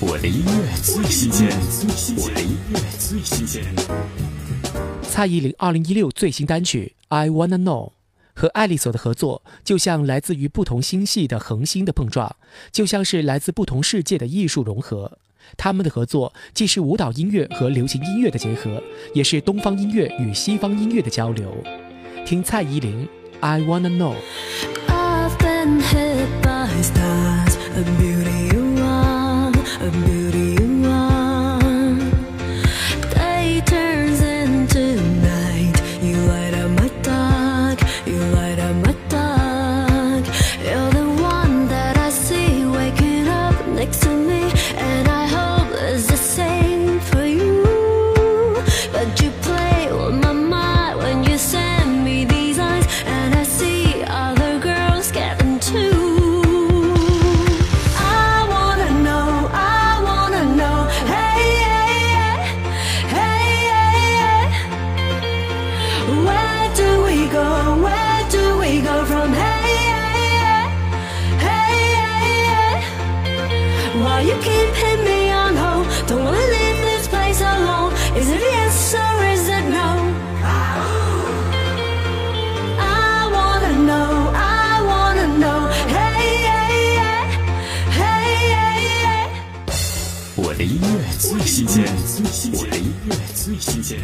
我的音乐最新鲜，我的音乐最新鲜。蔡依林二零一六最新单曲《I Wanna Know》和艾丽索的合作，就像来自于不同星系的恒星的碰撞，就像是来自不同世界的艺术融合。他们的合作既是舞蹈音乐和流行音乐的结合，也是东方音乐与西方音乐的交流。听蔡依林《I Wanna Know》。Where do we go? Where do we go from? Hey, hey, hey, hey. Why you keep hitting me on hold? Don't wanna leave this place alone. Is it yes or is it no? I wanna know, I wanna know. Hey, hey, hey, hey, hey. 我的音乐最新鲜，我的音乐最新鲜。